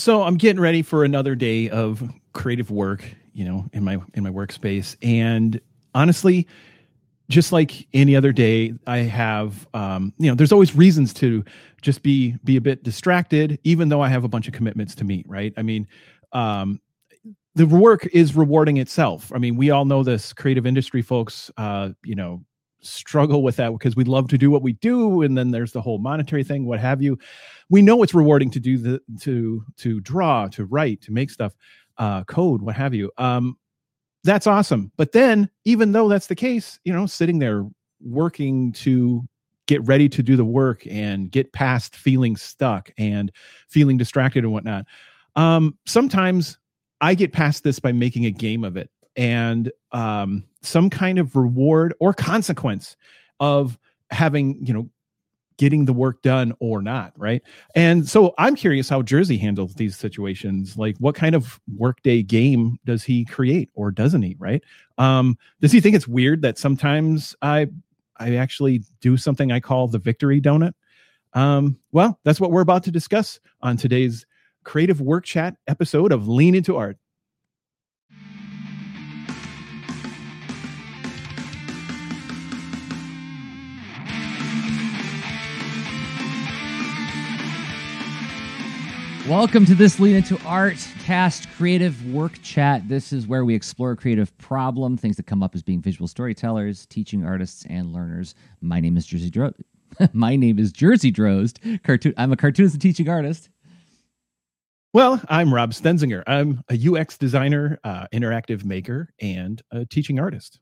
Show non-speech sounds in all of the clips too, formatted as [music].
So I'm getting ready for another day of creative work, you know, in my in my workspace. And honestly, just like any other day, I have um, you know, there's always reasons to just be be a bit distracted, even though I have a bunch of commitments to meet, right? I mean, um, the work is rewarding itself. I mean, we all know this creative industry folks, uh, you know, struggle with that because we love to do what we do and then there's the whole monetary thing what have you. We know it's rewarding to do the to to draw to write to make stuff uh code what have you. Um that's awesome. But then even though that's the case you know sitting there working to get ready to do the work and get past feeling stuck and feeling distracted and whatnot um sometimes i get past this by making a game of it and um, some kind of reward or consequence of having you know getting the work done or not right? And so i'm curious how Jerzy handles these situations like what kind of workday game does he create or doesn't he right? Um does he think it's weird that sometimes i i actually do something i call the victory donut? Um well that's what we're about to discuss on today's creative work chat episode of lean into art Welcome to this Lean Into Art Cast Creative Work Chat. This is where we explore creative problem, things that come up as being visual storytellers, teaching artists, and learners. My name is Jerzy Dro- [laughs] My name is Jerzy Drozd. Cartoon. I'm a cartoonist and teaching artist. Well, I'm Rob Stenzinger. I'm a UX designer, uh, interactive maker, and a teaching artist.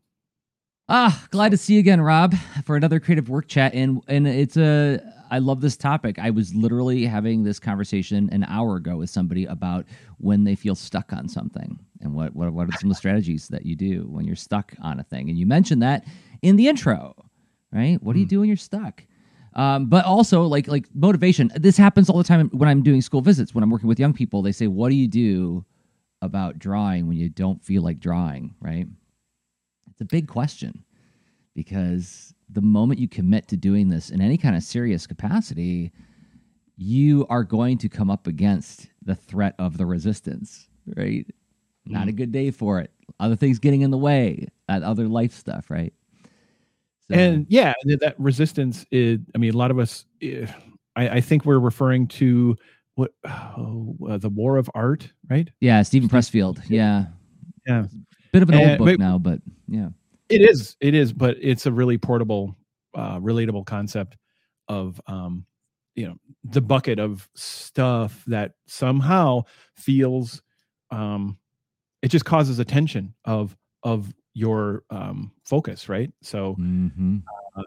Ah, glad to see you again, Rob, for another creative work chat. And and it's a I love this topic. I was literally having this conversation an hour ago with somebody about when they feel stuck on something and what what what are some of the [laughs] strategies that you do when you're stuck on a thing. And you mentioned that in the intro, right? What do you hmm. do when you're stuck? Um, but also like like motivation. This happens all the time when I'm doing school visits. When I'm working with young people, they say, "What do you do about drawing when you don't feel like drawing?" Right? It's a big question because the moment you commit to doing this in any kind of serious capacity, you are going to come up against the threat of the resistance, right? mm Not a mm-hmm. good day for it. Other things getting in the way, that other life stuff, right? So, and yeah, that resistance is, I mean, a lot of us, eh, I, I think we're referring to what [sighs] oh, uh, the war of art, right? Yeah, Steven Pressfield. Yeah. Yeah. Bit of an and, old book but, now, but yeah. It is, it is, but it's a really portable, uh, relatable concept of, um, you know, the bucket of stuff that somehow feels, um, it just causes a tension of of your um, focus, right? So, mm-hmm. uh,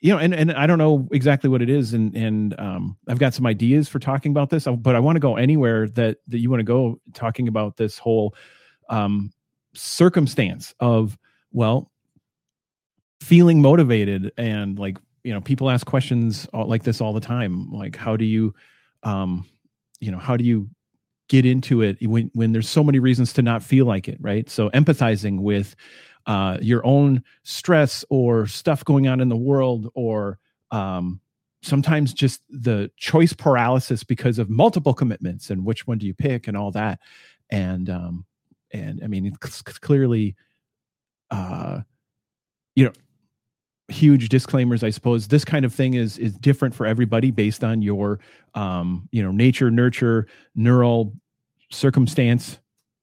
you know, and and I don't know exactly what it is, and and um, I've got some ideas for talking about this, but I want to go anywhere that that you want to go talking about this whole um, circumstance of well, feeling motivated and like you know people ask questions like this all the time like how do you um you know how do you get into it when when there's so many reasons to not feel like it right? So empathizing with uh your own stress or stuff going on in the world or um sometimes just the choice paralysis because of multiple commitments and which one do you pick and all that. And um and i mean it's clearly uh you know huge disclaimers i suppose this kind of thing is is different for everybody based on your um you know nature nurture neural circumstance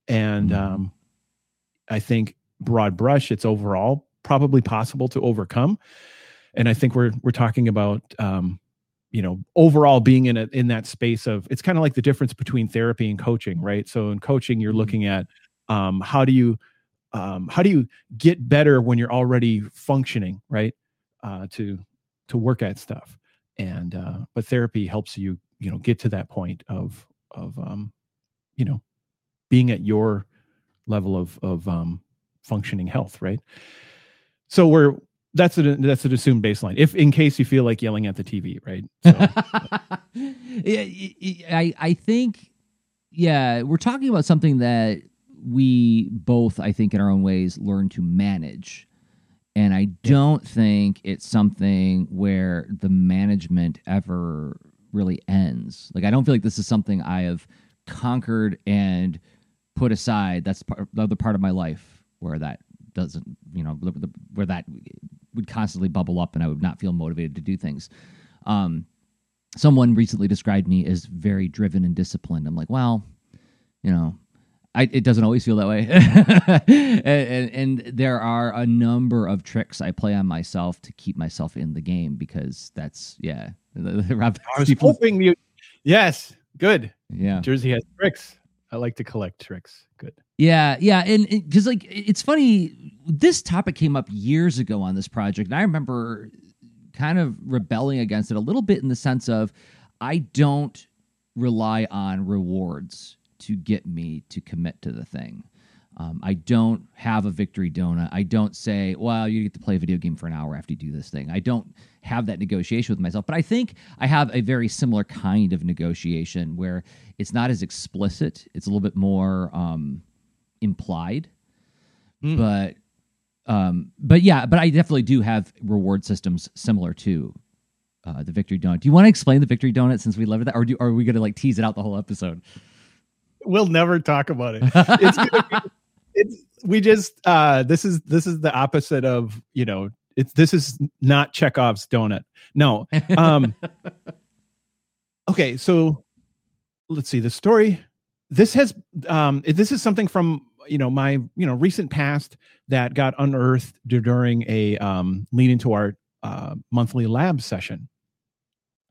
and mm-hmm. um i think broad brush it's overall probably possible to overcome and i think we're we're talking about um you know overall being in a, in that space of it's kind of like the difference between therapy and coaching right so in coaching you're mm-hmm. looking at um how do you um, how do you get better when you're already functioning right uh, to to work at stuff and uh, but therapy helps you you know get to that point of of um, you know being at your level of of um, functioning health right so we're that's an that's an assumed baseline if in case you feel like yelling at the tv right so. [laughs] yeah, i i think yeah we're talking about something that we both, I think, in our own ways, learn to manage. And I don't think it's something where the management ever really ends. Like, I don't feel like this is something I have conquered and put aside, that's part, the other part of my life where that doesn't, you know, where that would constantly bubble up and I would not feel motivated to do things. Um, someone recently described me as very driven and disciplined. I'm like, well, you know, I, it doesn't always feel that way. [laughs] and, and, and, there are a number of tricks I play on myself to keep myself in the game because that's, yeah. [laughs] Rob, I was hoping you, yes, good. Yeah. Jerzy has tricks. I like to collect tricks. Good. Yeah, yeah, and because like it's funny, this topic came up years ago on this project, and I remember kind of rebelling against it a little bit in the sense of I don't rely on rewards to get me to commit to the thing. Um, I don't have a victory donut. I don't say, well, you get to play a video game for an hour after you do this thing. I don't have that negotiation with myself. But I think I have a very similar kind of negotiation where it's not as explicit, it's a little bit more um, implied. Mm. But um, but yeah, but I definitely do have reward systems similar to uh, the victory donut. Do you want to explain the victory donut since we love that, or do, or are we going to like tease it out the whole episode? We'll never talk about it. [laughs] It's, be, it's we just uh, this is this is the opposite of you know it's this is not Chekhov's donut. No. Um, [laughs] okay, so let's see the story. This has um, this is something from you know my you know recent past that got unearthed during a um, Lean Into Art uh, monthly lab session.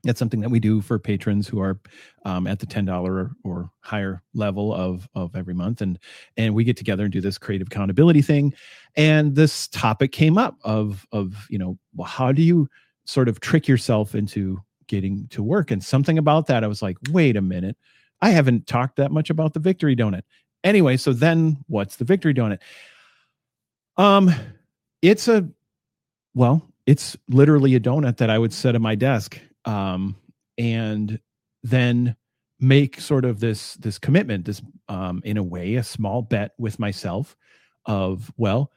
That's something that we do for patrons who are um, at the ten dollar or higher level of of every month, and and we get together and do this creative accountability thing. And this topic came up of of you know well, how do you sort of trick yourself into getting to work? And something about that, I was like, wait a minute, I haven't talked that much about the victory donut. Anyway, so then what's the victory donut? Um, it's a well, it's literally a donut that I would set at my desk, um, and then make sort of this this commitment, this um, in a way, a small bet with myself of well,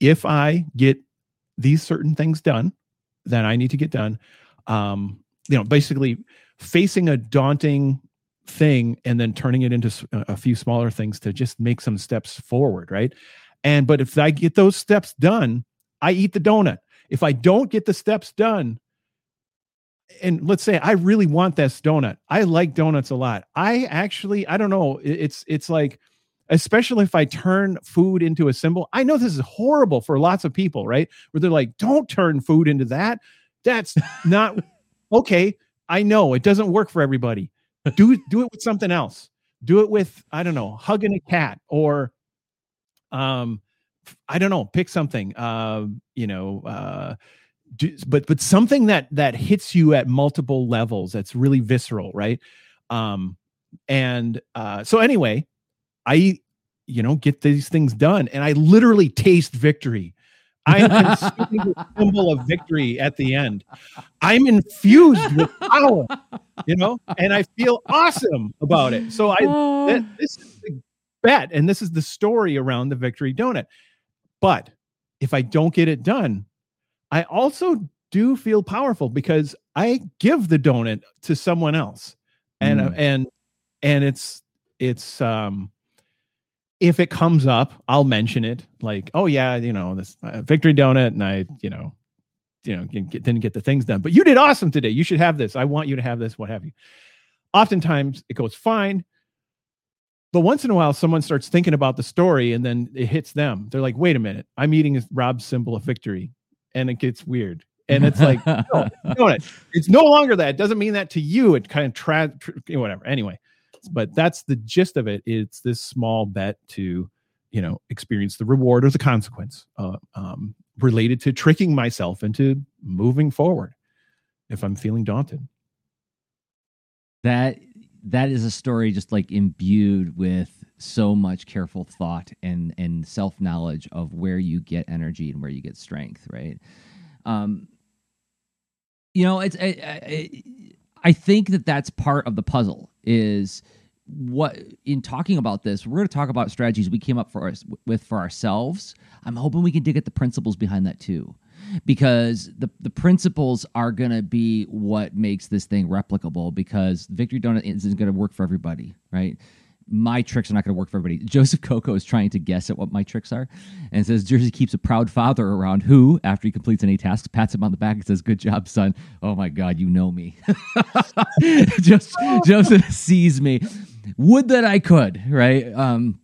if I get these certain things done that I need to get done, um, you know, basically facing a daunting thing and then turning it into a few smaller things to just make some steps forward, right? And but if I get those steps done, I eat the donut. If I don't get the steps done, and let's say I really want this donut. I like donuts a lot. I actually, I don't know, it's it's like especially if I turn food into a symbol. I know this is horrible for lots of people, right? Where they're like, don't turn food into that. That's not [laughs] okay. I know it doesn't work for everybody do do it with something else. Do it with I don't know, hugging a cat or um I don't know, pick something. Uh, you know, uh do, but but something that that hits you at multiple levels that's really visceral, right? Um and uh so anyway, I you know, get these things done and I literally taste victory I am [laughs] consuming the symbol of victory at the end. I'm infused with power, you know, and I feel awesome about it. So I this is the bet, and this is the story around the victory donut. But if I don't get it done, I also do feel powerful because I give the donut to someone else, and mm. and and it's it's um if it comes up, I'll mention it. Like, oh yeah, you know, this uh, victory donut, and I, you know, you know, get, didn't get the things done, but you did awesome today. You should have this. I want you to have this. What have you? Oftentimes it goes fine, but once in a while, someone starts thinking about the story, and then it hits them. They're like, wait a minute, I'm eating Rob's symbol of victory, and it gets weird. [laughs] And it's like, no, donut. [laughs] It's no longer that. It doesn't mean that to you. It kind of tra- whatever. Anyway, but that's the gist of it. It's this small bet to, you know, experience the reward or the consequence uh, um, related to tricking myself into moving forward if I'm feeling daunted. That that is a story just like imbued with so much careful thought and and self knowledge of where you get energy and where you get strength, right? Um, you know, it's I, I, I think that that's part of the puzzle is what in talking about this, we're going to talk about strategies we came up for us with for ourselves. I'm hoping we can dig at the principles behind that too because the the principles are going to be what makes this thing replicable because victory donut isn't going to work for everybody right my tricks are not going to work for everybody. [laughs] Joseph Coco is trying to guess at what my tricks are and says Jerzy keeps a proud father around who, after he completes any task, pats him on the back and says, Good job, son. Oh my God, you know me. [laughs] Just, Joseph [laughs] sees me. Would that I could, right? Um,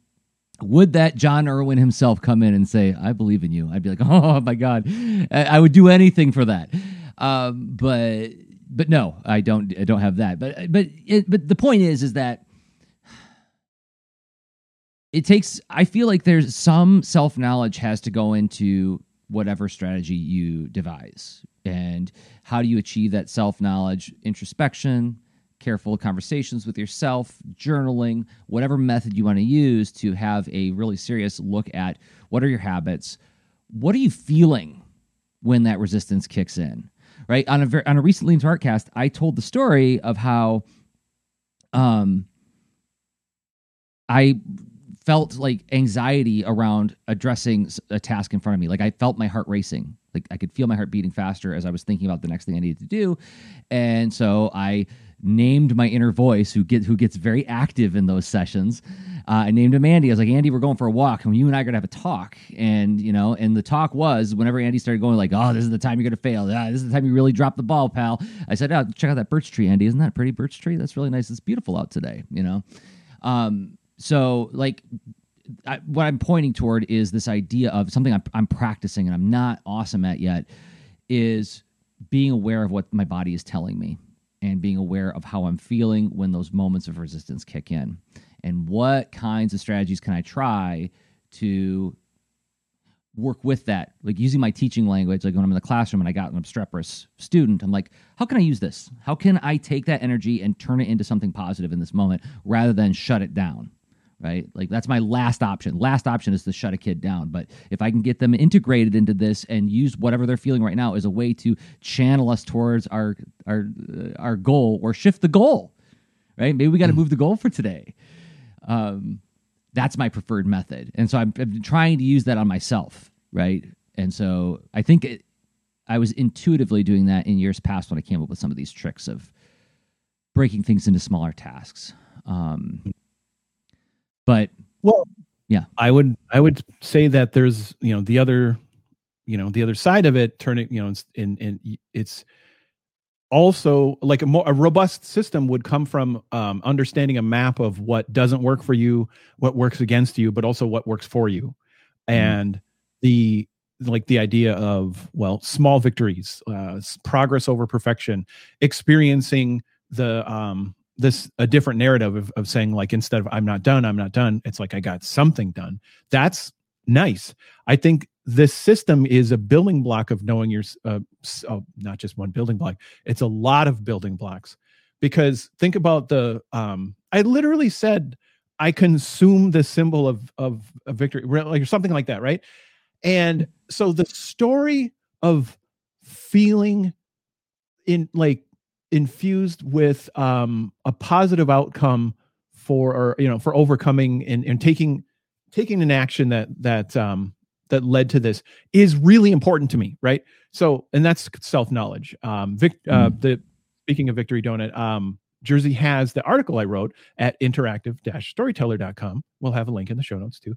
would that John Irwin himself come in and say, I believe in you? I'd be like, Oh my God, I, would do anything for that. Um, but but no, I don't I don't have that. But but it, but the point is is that it takes i feel like there's some self knowledge has to go into whatever strategy you devise. And how do you achieve that self knowledge introspection careful conversations with yourself journaling whatever method you want to use to have a really serious look at what are your habits. What are you feeling when that resistance kicks in right? On a on a recently smartcast i told the story of how um i felt like anxiety around addressing a task in front of me. Like I felt my heart racing. Like I could feel my heart beating faster as I was thinking about the next thing I needed to do. And so I named my inner voice who gets who gets very active in those sessions. Uh, I named him Andy. I was like, Andy, we're going for a walk, and you and I are gonna have a talk. And you know, and the talk was whenever Andy started going like, "Oh, this is the time you're gonna fail. Ah, this is the time you really drop the ball, pal." I said, "Oh, check out that birch tree, Andy. Isn't that pretty birch tree? That's really nice. It's beautiful out today." You know, um, so like I, what I'm pointing toward is this idea of something I'm, I'm practicing and I'm not awesome at yet is being aware of what my body is telling me and being aware of how I'm feeling when those moments of resistance kick in. And what kinds of strategies can I try to work with that? Like using my teaching language, like when I'm in the classroom and I got an obstreperous student, I'm like, how can I use this? How can I take that energy and turn it into something positive in this moment rather than shut it down? Right? Like that's my last option. Last option is to shut a kid down. But if I can get them integrated into this and use whatever they're feeling right now as a way to channel us towards our our uh, our goal or shift the goal, right? Maybe we got to mm. move the goal for today. Um, that's my preferred method, and so I'm, I'm trying to use that on myself, right? And so I think it, I was intuitively doing that in years past when I came up with some of these tricks of breaking things into smaller tasks. Um, but well, yeah, I would I would say that there's you know the other you know the other side of it turning you know in in it's also like a more a robust system would come from um, understanding a map of what doesn't work for you what works against you but also what works for you mm-hmm. and the like the idea of well small victories uh, progress over perfection experiencing the um this a different narrative of, of saying like instead of i'm not done i'm not done it's like i got something done. That's nice. I think this system is a building block of knowing your uh, oh, not just one building block it's a lot of building blocks. Because think about the um i literally said i consume the symbol of of a victory like or something like that right? And so the story of feeling in like infused with um, a positive outcome for or you know for overcoming and, and taking taking an action that that um that led to this is really important to me right? So and that's self knowledge um Vic, uh, mm. the speaking of victory donut um Jerzy has the article i wrote at interactive-storyteller.com we'll have a link in the show notes too.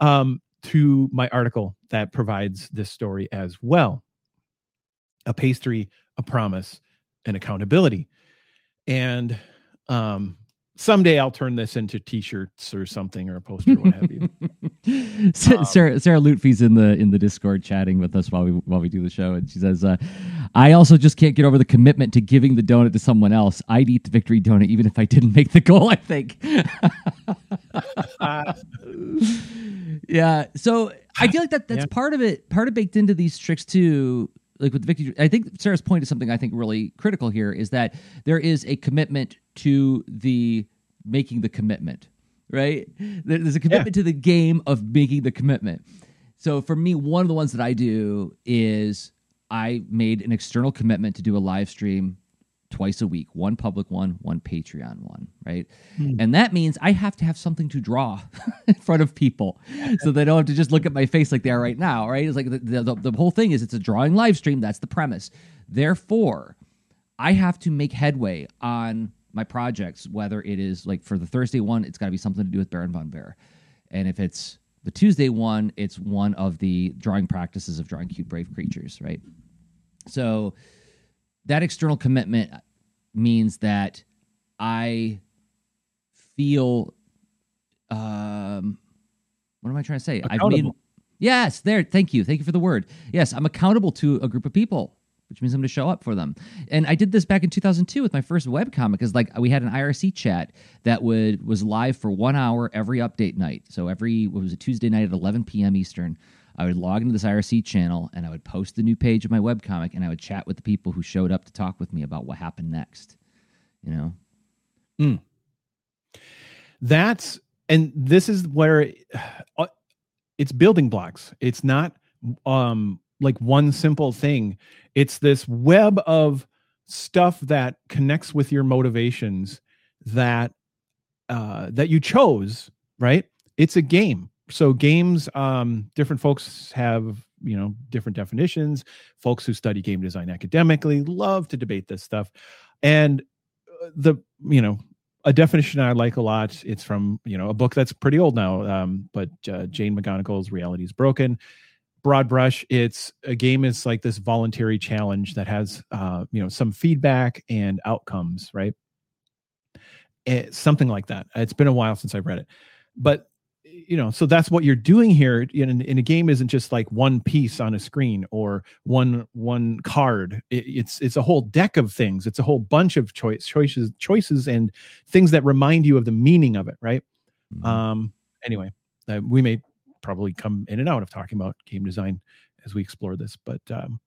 Um to my article that provides this story as well. A pastry a promise and accountability. And um, someday I'll turn this into T-shirts or something or a poster, or what have you. [laughs] um, Sarah Sarah Lutfi's in the in the Discord chatting with us while we while we do the show, and she says, uh, "I also just can't get over the commitment to giving the donut to someone else. I'd eat the victory donut even if I didn't make the goal. I think." [laughs] yeah, so I feel like that that's yeah. part of it. Part of baked into these tricks too like with Vicky, I think Sarah's point is something I think really critical here is that there is a commitment to the making the commitment, right? There's a commitment yeah. to the game of making the commitment. So for me, one of the ones that I do is I made an external commitment to do a live stream twice a week one public one, one Patreon one, right? Hmm. And that means I have to have something to draw [laughs] in front of people so they don't have to just look at my face like they are right now, right? It's like the, the, the whole thing is it's a drawing live stream. That's the premise. Therefore, I have to make headway on my projects, whether it is like for the Thursday one, it's got to be something to do with Baron von Bear. And if it's the Tuesday one, it's one of the drawing practices of drawing cute, brave creatures, right? So that external commitment means that I feel um what am I trying to say? I've made Yes, there. Thank you. Thank you for the word. Yes, I'm accountable to a group of people, which means I'm going to show up for them. And I did this back in 2002 with my first webcomic is like we had an IRC chat that would was live for 1 hour every update night. So every what was it Tuesday night at 11 p.m. Eastern, I would log into this IRC channel and I would post the new page of my webcomic and I would chat with the people who showed up to talk with me about what happened next. You know? that's and this is where uh, it's building blocks it's not um like one simple thing it's this web of stuff that connects with your motivations that uh that you chose right it's a game so games um different folks have you know different definitions folks who study game design academically love to debate this stuff and uh, the you know a definition I like a lot. It's from you know a book that's pretty old now, um, but uh, Jane McGonigal's "Reality Is Broken." Broad brush, it's a game is like this voluntary challenge that has uh, you know some feedback and outcomes, right? Eh, something like that. It's been a while since I've read it, but you know, so that's what you're doing here in, in a game. Isn't just like one piece on a screen or one one card. It, it's it's a whole deck of things. It's a whole bunch of choice choices choices and things that remind you of the meaning of it, right? Mm-hmm. Um, anyway, uh, we may probably come in and out of talking about game design as we explore this, but um,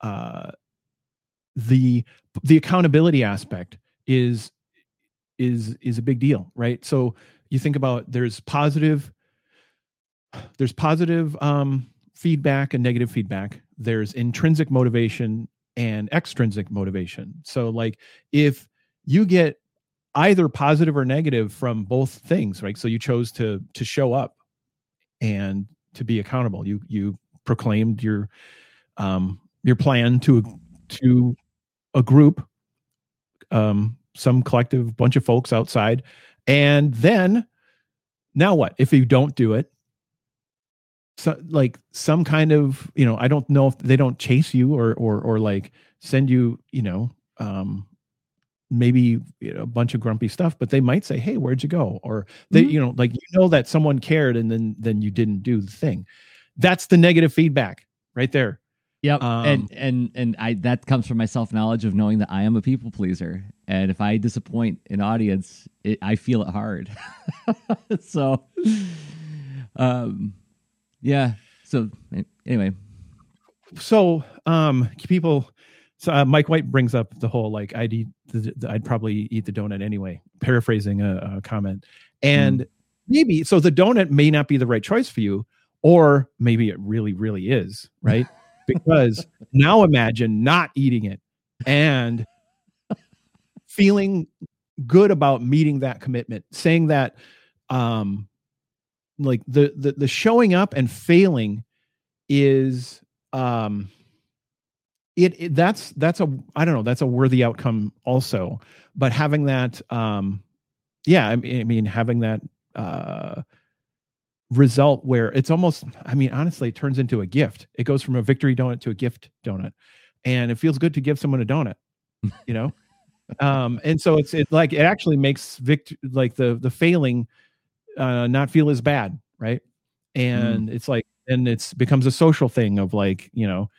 uh, the the accountability aspect is is is a big deal, right? So you think about there's positive there's positive um, feedback and negative feedback. There's intrinsic motivation and extrinsic motivation. So like if you get either positive or negative from both things right so you chose to to show up and to be accountable you you proclaimed your um your plan to to a group um some collective bunch of folks outside and then now what? If you don't do it so like some kind of you know i don't know if they don't chase you or or or like send you you know um maybe you know, a bunch of grumpy stuff but they might say hey where'd you go? Or they Mhm. you know like you know that someone cared and then then you didn't do the thing. That's the negative feedback right there Yep. Um, and and and I that comes from my self knowledge of knowing that I am a people pleaser, and if I disappoint an audience, it, I feel it hard. [laughs] so, um, yeah. So anyway, so um people so uh, mike white brings up the whole like i'd eat the, the- i'd probably eat the donut anyway paraphrasing a, a comment and maybe so the donut may not be the right choice for you or maybe it really really is right [laughs] because now imagine not eating it and feeling good about meeting that commitment saying that um like the the, the showing up and failing is um it, it that's that's a i don't know that's a worthy outcome also but having that um yeah i mean, I mean having that uh result where it's almost i mean honestly it turns into a gift. It goes from a victory donut to a gift donut and it feels good to give someone a donut you know? [laughs] Um and so it's it like it actually makes vict like the the failing uh not feel as bad right? And it's like and it's becomes a social thing of like you know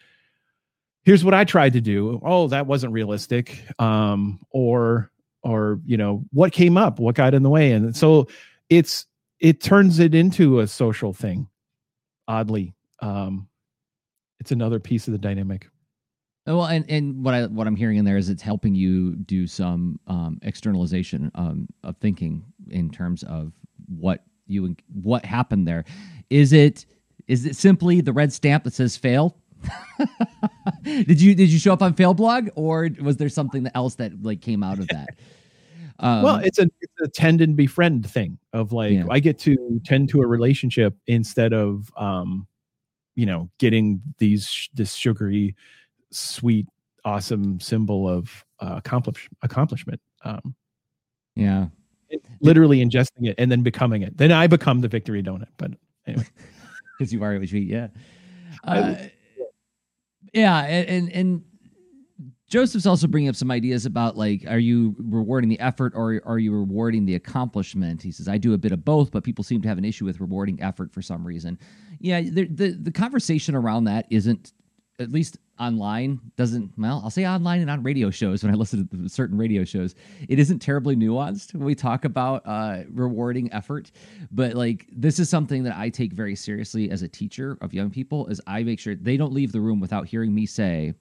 here's what i tried to do. Oh that wasn't realistic. Um or or you know what came up? What got in the way? And so it's it turns it into a social thing oddly um it's another piece of the dynamic Oh, Well, and, and what I what I'm hearing in there is it's helping you do some um, externalization um, of thinking in terms of what you what happened there. Is it is it simply the red stamp that says fail? [laughs] did you did you show up on Failblog or was there something else that like came out of that? [laughs] Um, well, it's a it's a tend and befriend thing of like yeah. I get to tend to a relationship instead of um, you know, getting these this sugary, sweet, awesome symbol of uh, accomplish accomplishment. Um, yeah, literally ingesting it and then becoming it. Then I become the victory donut. But anyway, because you are what you eat. Yeah, uh, yeah, and and Joseph's also bringing up some ideas about like, are you rewarding the effort or are you rewarding the accomplishment? He says, I do a bit of both, but people seem to have an issue with rewarding effort for some reason. Yeah, the the, the conversation around that isn't, at least online, doesn't, well, I'll say online and on radio shows when I listen to certain radio shows, it isn't terribly nuanced when we talk about uh, rewarding effort. But like, this is something that I take very seriously as a teacher of young people, is I make sure they don't leave the room without hearing me say,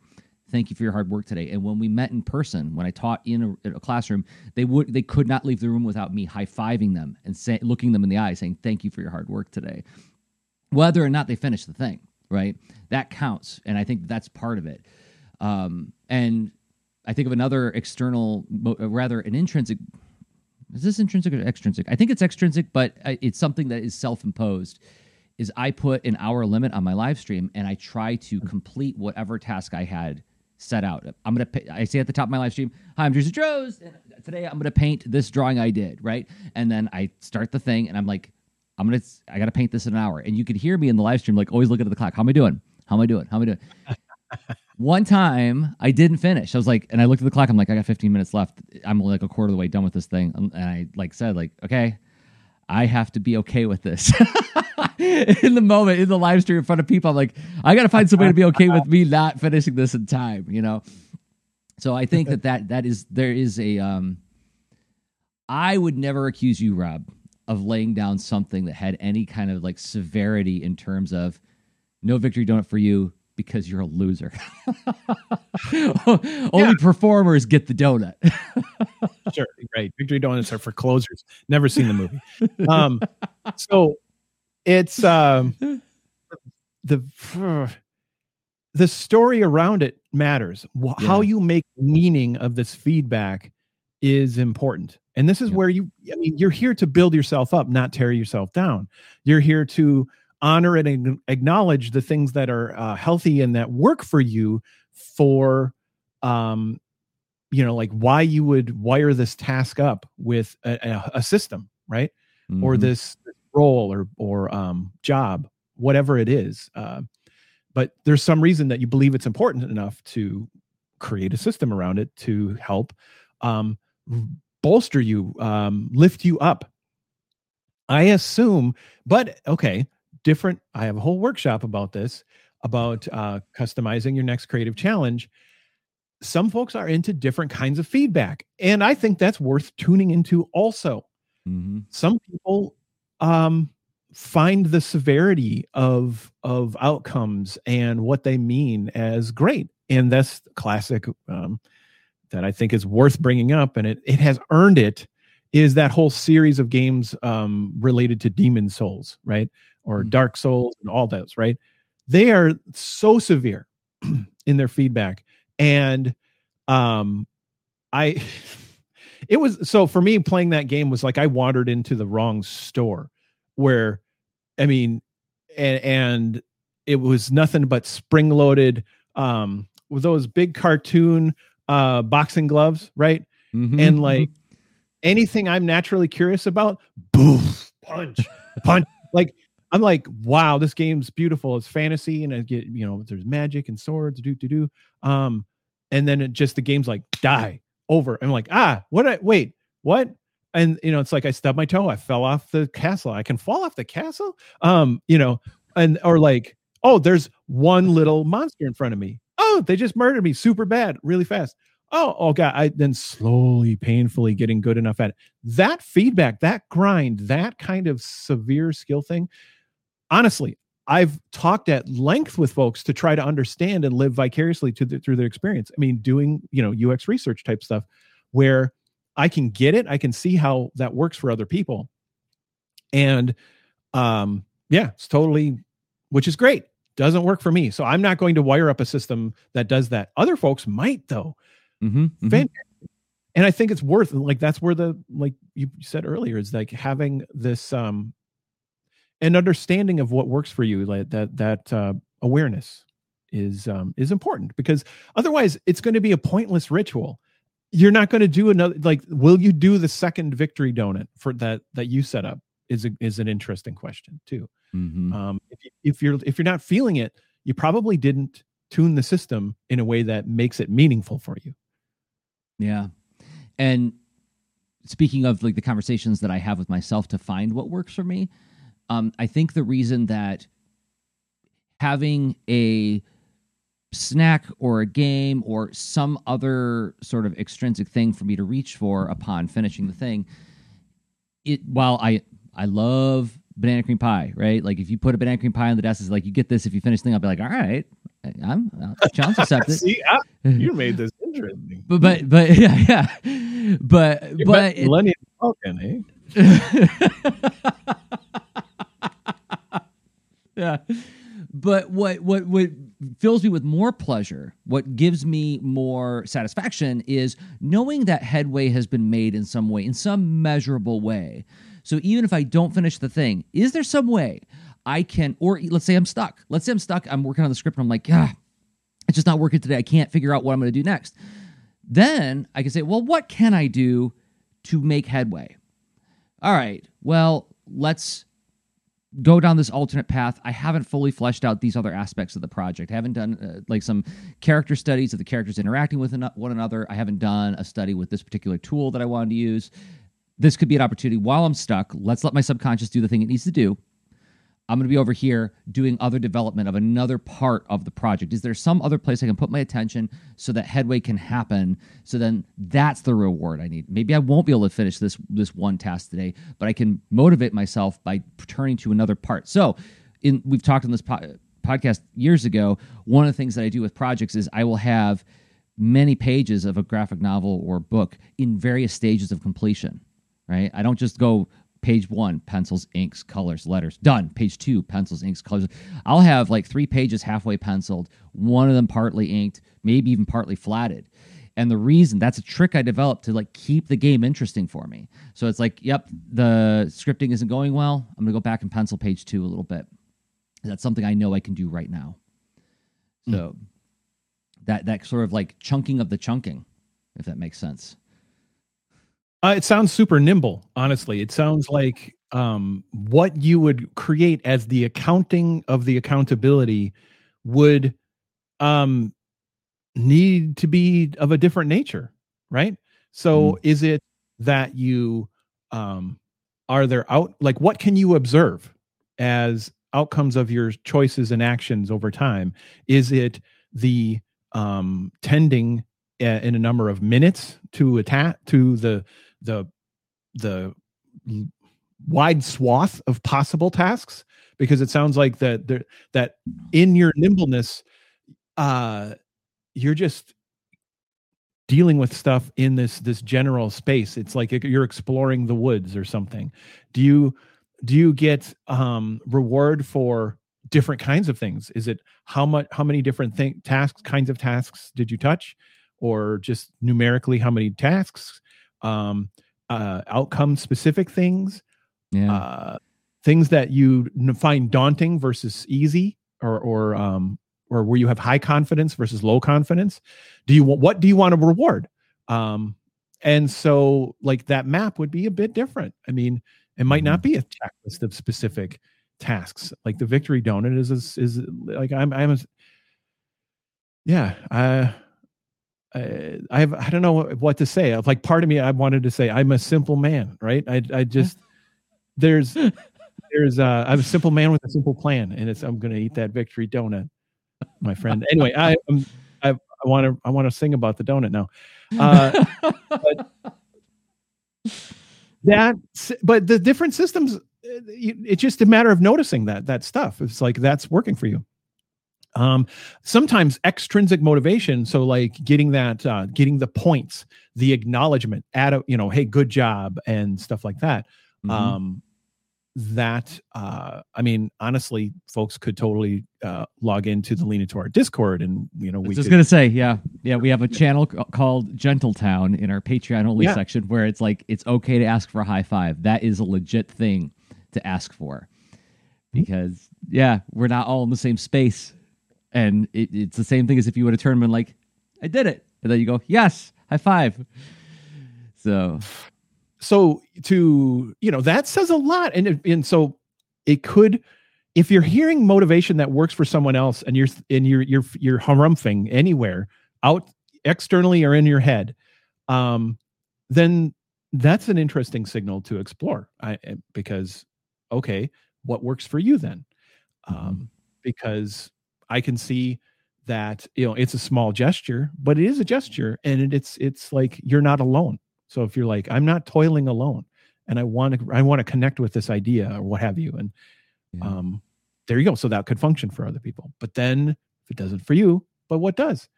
thank you for your hard work today. And when we met in person, when I taught in a, a classroom, they would they could not leave the room without me high fiving them and say, looking them in the eye, saying thank you for your hard work today, whether or not they finish the thing. Right, that counts, and I think that's part of it. Um, and I think of another external, uh, rather an intrinsic. Is this intrinsic or extrinsic? I think it's extrinsic, but uh, it's something that is self-imposed is I put an hour limit on my live stream and I try to complete whatever task I had set out. I'm gonna. I say at the top of my live stream, "Hi, I'm Drizzy Dros. Today I'm gonna paint this drawing I did." Right, and then I start the thing, and I'm like, "I'm gonna. I gotta paint this in an hour." And you could hear me in the live stream, like always looking at the clock. How am I doing? How am I doing? How am I doing? [laughs] One time I didn't finish. I was like, and I looked at the clock. I'm like, I got 15 minutes left. I'm like a quarter of the way done with this thing, and I like said, like, okay, I have to be okay with this. [laughs] in the moment, in the live stream in front of people, I'm like, I got to find some way to be okay with me not finishing this in time, you know? So I think that that, that is, there is a, um, I would never accuse you, Rob, of laying down something that had any kind of like severity in terms of no victory donut for you because you're a loser. [laughs] Only yeah. performers get the donut. [laughs] sure, right. Victory donuts are for closers. Never seen the movie. Um, so it's um, the the story around it matters. How yeah. you make meaning of this feedback is important. And this is yeah. where you I mean you're here to build yourself up, not tear yourself down. You're here to honor and acknowledge the things that are uh, healthy and that work for you for um you know like why you would wire this task up with a, a system right mm-hmm. or this role or or um job whatever it is uh, but there's some reason that you believe it's important enough to create a system around it to help um bolster you um lift you up i assume but okay different i have a whole workshop about this about uh, customizing your next creative challenge. Some folks are into different kinds of feedback and i think that's worth tuning into also. Mm-hmm. some people um, find the severity of of outcomes and what they mean as great and that's classic um, that i think is worth bringing up and it, it has earned it is that whole series of games um, related to Demon's Souls right or mm-hmm. Dark Souls and all those, right? They are so severe [clears throat] in their feedback. And um I [laughs] it was so for me playing that game was like I wandered into the wrong store where I mean and and it was nothing but spring loaded um with those big cartoon uh boxing gloves, right? Mm-hmm, and like mm-hmm. anything I'm naturally curious about, boom, punch, punch. [laughs] Like I'm like, wow, this game's beautiful. It's fantasy, and I get, you know, there's magic and swords, do do do. Um, and then it just the game's like die over. I'm like, ah, what? I wait, what? And you know, it's like I stubbed my toe. I fell off the castle. I can fall off the castle. Um, you know, and or like, oh, there's one little monster in front of me. Oh, they just murdered me super bad, really fast. Oh, oh God. I then slowly, painfully getting good enough at it. That feedback, that grind, that kind of severe skill thing honestly, I've talked at length with folks to try to understand and live vicariously the, through their experience. I mean, doing you know UX research type stuff, where I can get it, I can see how that works for other people, and um, yeah, it's totally, which is great. doesn't work for me. So I'm not going to wire up a system that does that. Other folks might though. Mm-hmm, mm-hmm. And I think it's worth like that's where the like you said earlier is like having this um an understanding of what works for you like that that uh awareness is um is important because otherwise it's going to be a pointless ritual you're not going to do another like will you do the second victory donut for that that you set up is a, is an interesting question too Mm-hmm. um if, you, if you're if you're not feeling it you probably didn't tune the system in a way that makes it meaningful for you Yeah. And speaking of like the conversations that I have with myself to find what works for me, um, I think the reason that having a snack or a game or some other sort of extrinsic thing for me to reach for upon finishing the thing, it while I I love banana cream pie, right? Like if you put a banana cream pie on the desk, it's like you get this. If you finish the thing, I'll be like, all right, I'm uh, challenge accepted. [laughs] see I, you made this interesting but but but [laughs] yeah yeah but but it- millennium Falcon, eh? [laughs] [laughs] yeah. But what what what fills me with more pleasure what gives me more satisfaction is knowing that headway has been made in some way in some measurable way. So even if i don't finish the thing is there some way i can or let's say i'm stuck. Let's say i'm stuck i'm working on the script and i'm like ah it's just not working today. I can't figure out what i'm going to do next. Then i can say well what can i do to make headway? All right. Well let's go down this alternate path. I haven't fully fleshed out these other aspects of the project. I haven't done uh, like some character studies of the characters interacting with one another. I haven't done a study with this particular tool that I wanted to use. This could be an opportunity while I'm stuck. Let's let my subconscious do the thing it needs to do. I'm going to be over here doing other development of another part of the project. Is there some other place I can put my attention so that headway can happen? So then that's the reward I need. Maybe I won't be able to finish this this one task today, but I can motivate myself by turning to another part. So, in we've talked on this po- podcast years ago. One of the things that I do with projects is I will have many pages of a graphic novel or book in various stages of completion. Right? I don't just go page one pencils inks colors letters. Done. Page two pencils inks colors. I'll have like three pages halfway penciled one of them partly inked maybe even partly flatted. And the reason that's a trick i developed to like keep the game interesting for me. So it's like yep the scripting isn't going well. I'm gonna go back and pencil page two a little bit. That's something i know i can do right now. Hmm. So that that sort of like chunking of the chunking if that makes sense Uh, it sounds super nimble, honestly. It sounds like um, what you would create as the accounting of the accountability would um, need to be of a different nature, right? So, is it that you um, are there out like what can you observe as outcomes of your choices and actions over time? Is it the um, tending uh, in a number of minutes to attack to the the the wide swath of possible tasks because it sounds like that that in your nimbleness uh you're just dealing with stuff in this this general space. It's like you're exploring the woods or something. Do you do you get um reward for different kinds of things? Is it how much how many different thing tasks kinds of tasks did you touch? Or just numerically how many tasks um uh outcome specific things yeah. uh things that you find daunting versus easy or or um or where you have high confidence versus low confidence. Do you want what do you want to reward? Um and so like that map would be a bit different. I mean it might not be a checklist of specific tasks. Like the victory donut is is, is like i'm i'm a, yeah i I, I have I don't know what to say. Like part of me, I wanted to say I'm a simple man, right? I I just there's there's uh I'm a simple man with a simple plan, and it's I'm gonna eat that victory donut, my friend. Anyway, I I'm, I I want to I want to sing about the donut now. Uh, but that but the different systems, uh, it's just a matter of noticing that that stuff. It's like that's working for you um sometimes extrinsic motivation so like getting that uh getting the points the acknowledgement at a you know hey good job and stuff like that Mhm. um that uh i mean honestly folks could totally uh log into the Lean Into Art discord and you know I we was just could, gonna say, yeah, yeah, we have a channel c- called Gentletown in our Patreon only Yeah. section where it's like it's okay to ask for a high five. That is a legit thing to ask for, because yeah, we're not all in the same space, and it, it's the same thing as if you would have turned and like, "I did it," and then you go, "Yes, high five. So so to you know that says a lot. And and so it could if you're hearing motivation that works for someone else and you're and you're you're you're harumphing anywhere out externally or in your head um then that's an interesting signal to explore. I, eh, because okay what works for you then? Um because i can see that you know it's a small gesture but it is a gesture and it, it's it's like you're not alone. So if you're like i'm not toiling alone and i want to i want to connect with this idea or what have you and yeah. um there you go. So that could function for other people. But then if it doesn't for you but what does?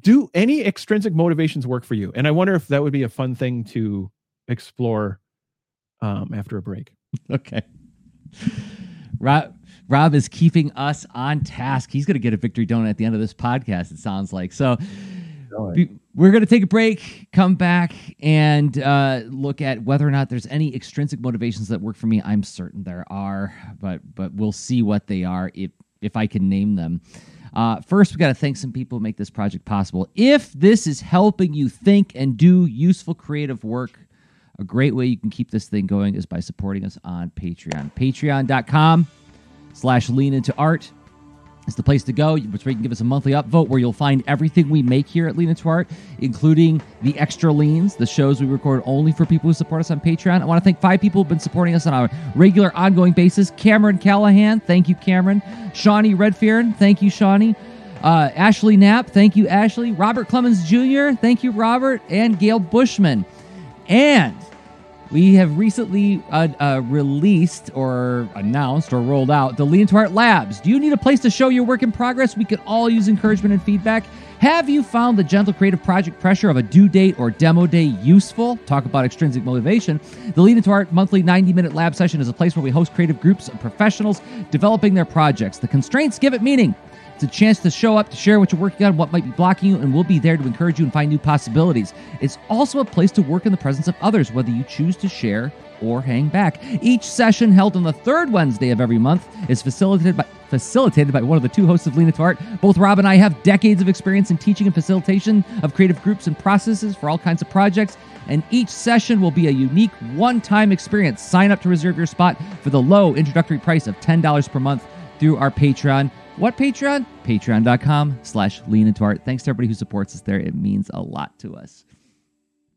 Do any extrinsic motivations work for you? And i wonder if that would be a fun thing to explore um after a break. [laughs] Okay. Rob, Rob is keeping us on task. He's going to get a victory donut at the end of this podcast. It sounds like so. We're going to take a break, come back, and uh, look at whether or not there's any extrinsic motivations that work for me. I'm certain there are, but but we'll see what they are if if I can name them. Uh, first, we got to thank some people who make this project possible. If this is helping you think and do useful creative work, a great way you can keep this thing going is by supporting us on Patreon. Patreon.com slash lean into art is the place to go. It's where you can give us a monthly upvote where you'll find everything we make here at Lean Into Art, including the extra leans, the shows we record only for people who support us on Patreon. I want to thank five people who've been supporting us on a regular, ongoing basis. Cameron Callahan, thank you, Cameron. Shawnee Redfearn, thank you, Shawnee. Uh, Ashley Knapp, thank you, Ashley. Robert Clemens Jr., thank you, Robert. And Gail Bushman. And we have recently uh, uh, released or announced or rolled out the Lean Into Art Labs. Do you need a place to show your work in progress? We could all use encouragement and feedback. Have you found the gentle creative project pressure of a due date or demo day useful? Talk about extrinsic motivation. The Lean into Art monthly 90 minute lab session is a place where we host creative groups of professionals developing their projects. The constraints give it meaning. It's a chance to show up, to share what you're working on, what might be blocking you, and we'll be there to encourage you and find new possibilities. It's also a place to work in the presence of others, whether you choose to share or hang back. Each session, held on the third Wednesday of every month, is facilitated by facilitated by one of the two hosts of Lean Into Art. Both Rob and I have decades of experience in teaching and facilitation of creative groups and processes for all kinds of projects. And each session will be a unique one-time experience. Sign up to reserve your spot for the low introductory price of $10 per month through our Patreon. What Patreon? Patreon.com slash lean into art. Thanks to everybody who supports us there. It means a lot to us.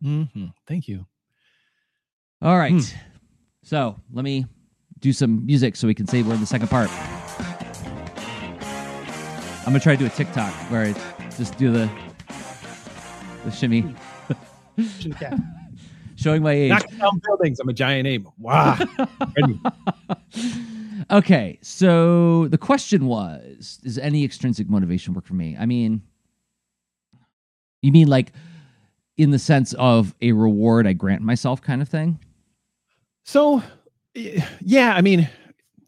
Mhm. thank you All right. Hmm. So let me do some music so we can say we're in the second part. I'm gonna try to do a TikTok where I just do the the shimmy, [laughs] showing my age. Knocking down buildings. I'm a giant ape. Wow. [laughs] Okay, so the question was: Does any extrinsic motivation work for me? I mean, you mean like in the sense of a reward I grant myself, kind of thing? So, yeah, I mean,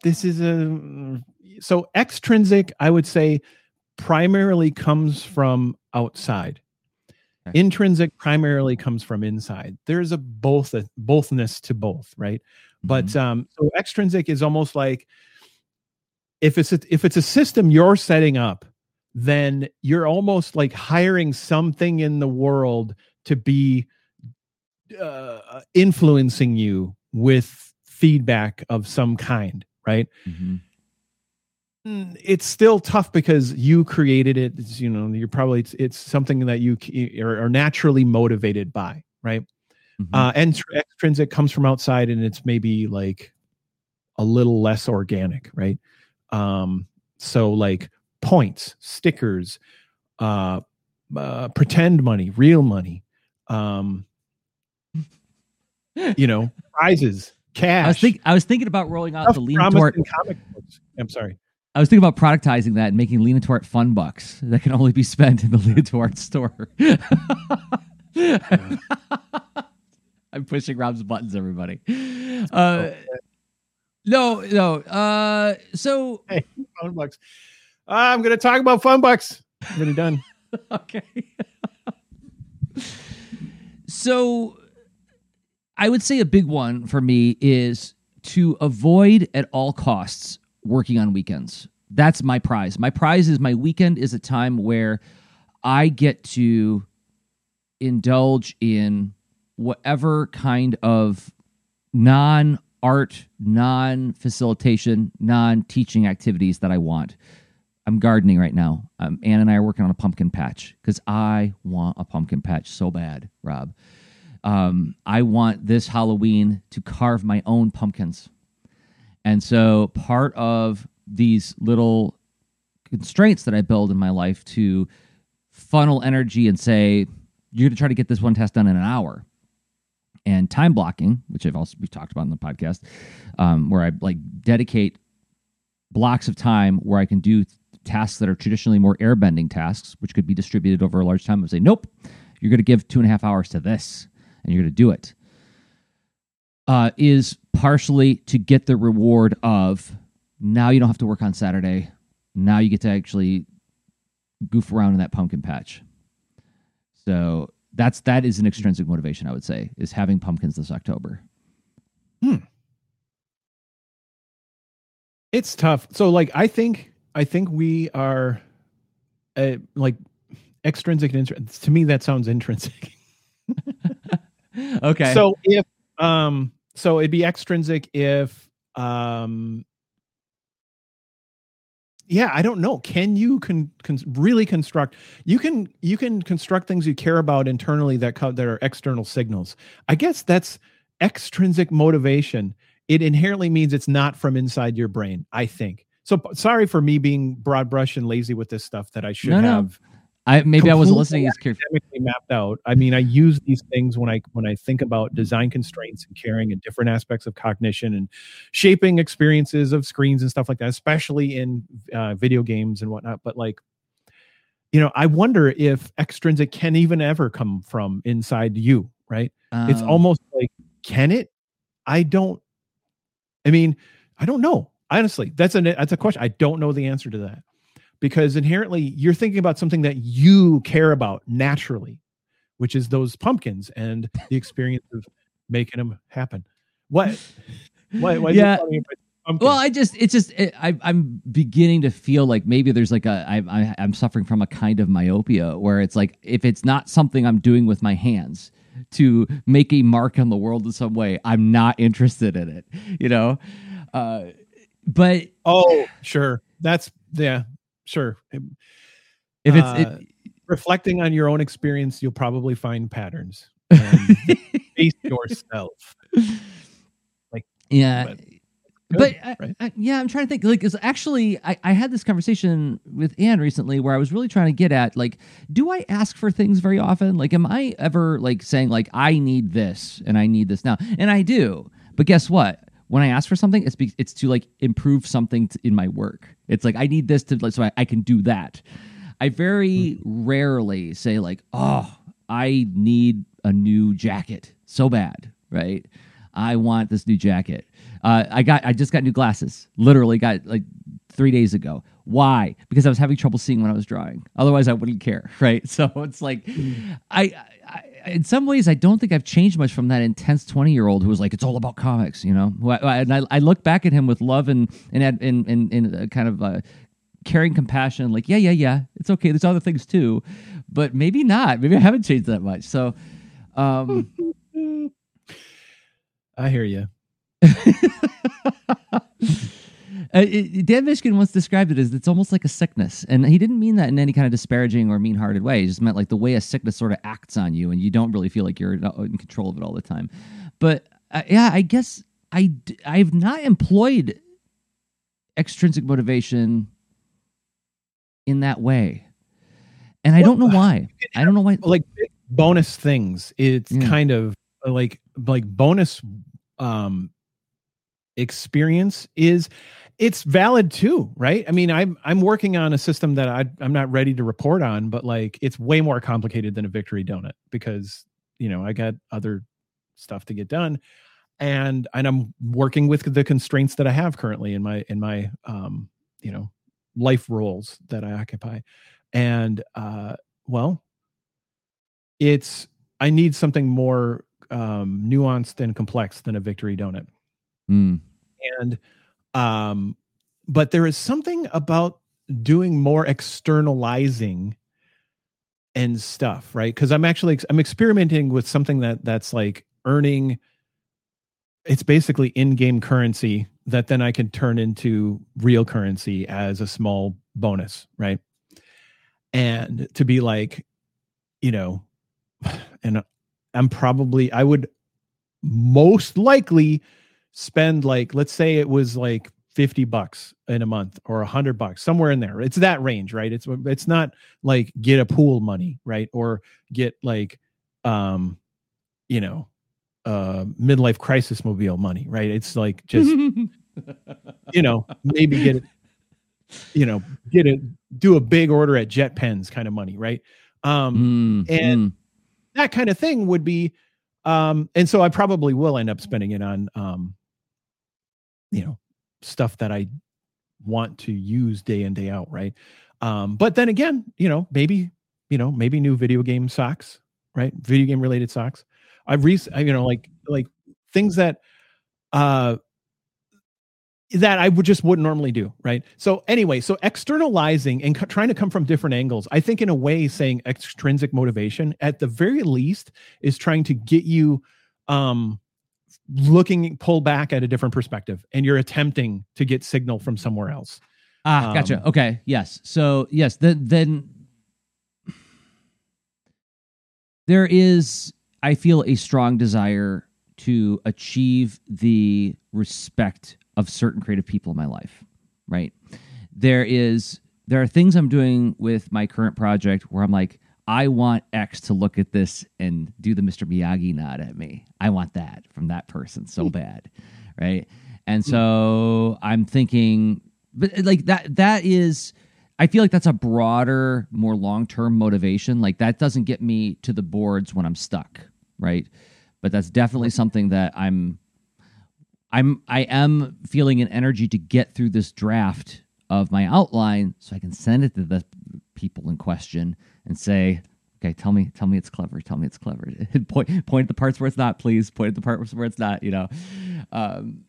this is a so extrinsic. I would say primarily comes from outside. Okay. Intrinsic primarily comes from inside. There's a both a bothness to both, right? But um, so extrinsic is almost like if it's a, if it's a system you're setting up, then you're almost like hiring something in the world to be uh, influencing you with feedback of some kind, right? Mhm. Mm, It's still tough because you created it. It's, you know, you're probably it's, it's something that you are, are naturally motivated by, right? Mhm. Uh, and tr- extrinsic comes from outside, and it's maybe like a little less organic, right? Um, so like points, stickers, uh, uh, pretend money, real money, um, you know, [laughs] prizes, cash. I was think I was thinking about rolling out stuff the lean toward comic books. I'm sorry. I was thinking about productizing that and making Lean Into fun bucks that can only be spent in the Art store. [laughs] I'm pushing Rob's buttons, everybody. Uh, No, no. Uh, so Hey, fun bucks. I'm going to talk about fun bucks. I'm really done. [laughs] okay. so I would say a big one for me is to avoid at all costs working on weekends. That's my prize. My prize is my weekend is a time where I get to indulge in whatever kind of non art, non facilitation, non teaching activities that I want. I'm gardening right now. Um, Ann and I are working on a pumpkin patch because I want a pumpkin patch so bad, Rob. Um, I want this Halloween to carve my own pumpkins. And so part of these little constraints that I build in my life to funnel energy and say, you're going to try to get this one test done in an hour. And time blocking, which I've also we've talked about in the podcast, um, where I like dedicate blocks of time where I can do tasks that are traditionally more airbending tasks, which could be distributed over a large time. And say, nope, you're going to give two and a half hours to this, and you're going to do it. Uh, is partially to get the reward of now you don't have to work on Saturday. Now you get to actually goof around in that pumpkin patch. So that's that is an extrinsic motivation, I would say, is having pumpkins this October. It's tough. So like I think I think we are uh, like extrinsic and intrinsic. To me that sounds intrinsic. [laughs] okay. So if um so it'd be extrinsic if um yeah i don't know. Can you can, can really construct you can you can construct things you care about internally that co- that are external signals. I guess that's extrinsic motivation. It inherently means it's not from inside your brain i think. So sorry for me being broad brush and lazy with this stuff that i should No, no. I maybe I wasn't listening as carefully. mapped out. I mean, I use these things when I when I think about design constraints and caring and different aspects of cognition and shaping experiences of screens and stuff like that, especially in uh, video games and whatnot. But like, you know, I wonder if extrinsic can even ever come from inside you, right? it's Um, almost like, can it? I don't. I mean, I don't know. Honestly, that's a that's a question. I don't know the answer to that because inherently you're thinking about something that you care about naturally, which is those pumpkins and the [laughs] experience of making them happen. What? Why? why Yeah. Well, I just it's just it, I, I'm beginning to feel like maybe there's like a I, I I'm suffering from a kind of myopia where it's like if it's not something I'm doing with my hands to make a mark on the world in some way, I'm not interested in it. You know, uh, but oh, sure. That's yeah, sure. if it's Uh, it, Reflecting on your own experience, you'll probably find patterns. [laughs] Face yourself. Like yeah. but- But I, right? I- yeah, I'm trying to think. Like, 'cause actually, I, I had this conversation with Anne recently where I was really trying to get at, like, do I ask for things very often? Like, am I ever like saying like I need this and I need this now, and I do. But guess what? When I ask for something, it's be, it's to like improve something in my work. It's like I need this to like so I, I can do that. I very rarely say like, oh, I need a new jacket so bad, right? I want this new jacket. Uh, I got, I just got new glasses. Literally got like three days ago. Why? Because I was having trouble seeing when I was drawing. Otherwise, I wouldn't care, [laughs] right? So it's like, I, I, in some ways, I don't think I've changed much from that intense twenty-year-old who was like, "It's all about comics," you know. I- And I, I look back at him with love and and and and, and kind of uh, caring compassion. Like, yeah, yeah, yeah, it's okay. There's other things too, but maybe not. Maybe I haven't changed that much. So, um, [laughs] I hear you. [laughs] Uh, it, Dan Mishkin once described it as it's almost like a sickness, and he didn't mean that in any kind of disparaging or mean-hearted way. He just meant like the way a sickness sort of acts on you, and you don't really feel like you're in in control of it all the time. But uh, yeah, I guess I I've not employed extrinsic motivation in that way, and I don't know Well, why. I don't know why. like bonus things it's Yeah. kind of like like bonus um experience is it's valid too right? I mean i'm i'm working on a system that I, i'm not ready to report on but like it's way more complicated than a victory donut because you know i got other stuff to get done. And and I'm working with the constraints that I have currently in my in my um you know life roles that I occupy, and uh well, it's I need something more um nuanced and complex than a victory donut, Mm. and um but there is something about doing more externalizing and stuff right? Because i'm actually i'm experimenting with something that that's like earning it's basically in-game currency that then i can turn into real currency as a small bonus right? And to be like you know [sighs] and i'm probably i would most likely spend like let's say it was like 50 bucks in a month or a hundred bucks somewhere in there. It's that range right? It's it's not like get a pool money right? Or get like um you know uh midlife crisis mobile money right? It's like just [laughs] you know maybe get it you know get it do a big order at JetPens kind of money right? Um Mm, and- mm. that kind of thing would be um and so i probably will end up spending it on um you know stuff that i want to use day in day out right um but then again you know maybe you know maybe new video game socks right video game related socks i've re you know like like things that uh that I would just wouldn't normally do, right? So anyway, so externalizing and co- trying to come from different angles. I think in a way saying extrinsic motivation at the very least is trying to get you um looking pull back at a different perspective and you're attempting to get signal from somewhere else. Ah, gotcha. Um, Okay. Yes. So yes, then then there is, I feel, a strong desire to achieve the respect of certain creative people in my life. Right. There is there are things I'm doing with my current project where I'm like, I want X to look at this and do the Mr. Miyagi nod at me. I want that from that person so hmm. bad. Right. And so I'm thinking, but like that, that is, I feel like that's a broader, more long term motivation. Like that doesn't get me to the boards when I'm stuck. Right. But that's definitely something that I'm, I'm, I am feeling an energy to get through this draft of my outline so I can send it to the people in question and say, okay, tell me, tell me it's clever. Tell me it's clever. [laughs] point, point at the parts where it's not, please. Point at the parts where it's not. You know, um,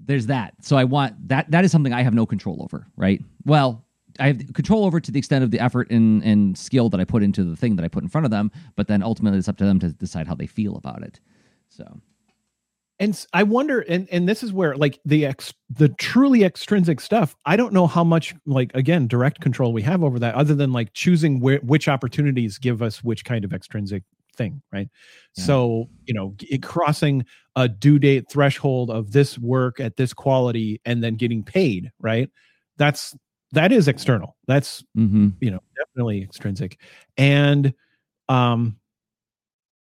there's that. So I want that. That is something I have no control over. Right. Well, I have control over to the extent of the effort and and skill that I put into the thing that I put in front of them. But then ultimately, it's up to them to decide how they feel about it. So And i wonder, and and this is where like the ex the truly extrinsic stuff. I don't know how much like again direct control we have over that, other than like choosing where which opportunities give us which kind of extrinsic thing, right? Yeah. So you know, crossing a due date threshold of this work at this quality, and then getting paid, right? That's that is external. That's hmm you know definitely extrinsic, and um,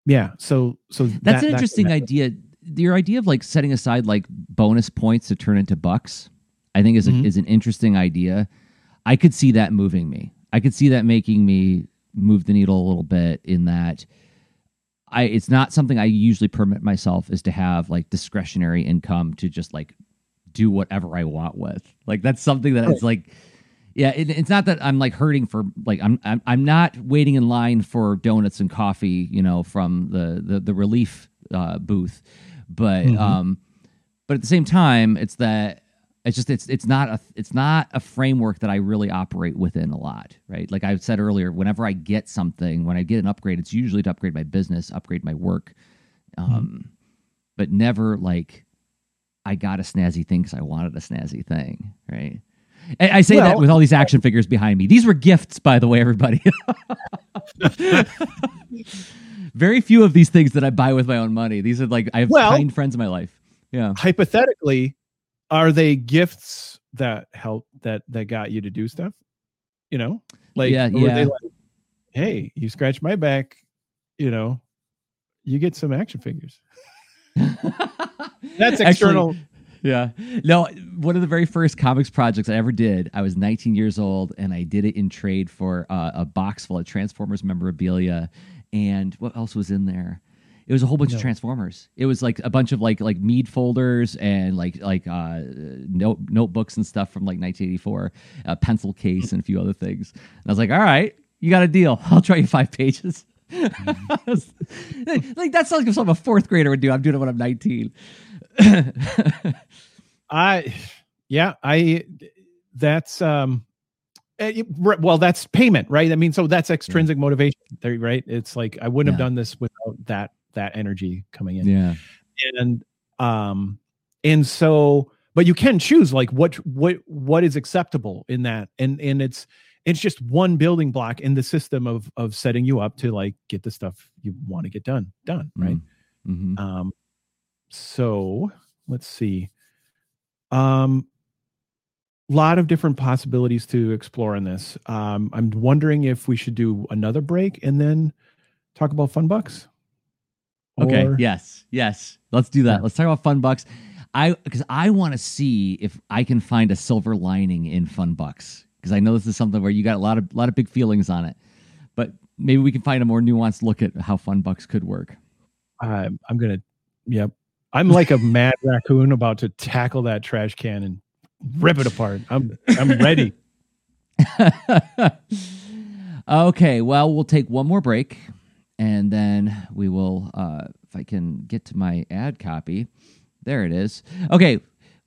yeah. So so that's that- an interesting that- idea. Your idea of like setting aside like bonus points to turn into bucks, I think is a, Mhm. is an interesting idea. I could see that moving me. I could see that making me move the needle a little bit. In that, I it's not something I usually permit myself is to have like discretionary income to just like do whatever I want with. Like that's something that it's like. Yeah, it, it's not that I'm like hurting for like I'm, I'm I'm not waiting in line for donuts and coffee, you know, from the the, the relief uh, booth, but Mhm. um, but at the same time, it's that it's just it's it's not a it's not a framework that I really operate within a lot, right? Like I said earlier, whenever I get something, when I get an upgrade, it's usually to upgrade my business, upgrade my work, um, but never like I got a snazzy thing because I wanted a snazzy thing, right? I, I say that with all these action figures behind me. These were gifts, by the way, everybody. [laughs] [laughs] Very few of these things that I buy with my own money. These are like I have Well- kind friends in my life. Yeah. hypothetically are they gifts that help that that got you to do stuff you know like Yeah, yeah. like hey you scratch my back you know you get some action figures [laughs] that's Actually, external yeah. No, one of the very first comics projects I ever did, I was 19 years old and I did it in trade for uh, a box full of Transformers memorabilia. And what else was in there? It was a whole bunch of Transformers. It was like a bunch of like like Mead folders and like like uh, note notebooks and stuff from like 1984, a pencil case and a few other things. And I was like, all right, you got a deal. [laughs] I'll try you five pages. [laughs] like that sounds like something a fourth grader would do. I'm doing it when I'm 19. I, yeah, I, that's, um, well, that's payment, right? I mean, so that's extrinsic motivation, there, right? It's like I wouldn't have done this without that that energy coming in. yeah. and um and so but you can choose like what what what is acceptable in that and and it's it's just one building block in the system of of setting you up to like get the stuff you want to get done done right hmm um so let's see um lot of different possibilities to explore in this um i'm wondering if we should do another break and then talk about fun bucks Okay. Or- Yes. Yes. Let's do that. Yeah. Let's talk about Fun Bucks. I because I want to see if I can find a silver lining in Fun Bucks because I know this is something where you got a lot of lot of big feelings on it, but maybe we can find a more nuanced look at how Fun Bucks could work. I'm I'm gonna yep. I'm like a mad raccoon about to tackle that trash can and rip it apart. I'm I'm ready. [laughs] okay. Well, we'll take one more break, and then we will. Uh, if I can get to my ad copy, there it is. Okay.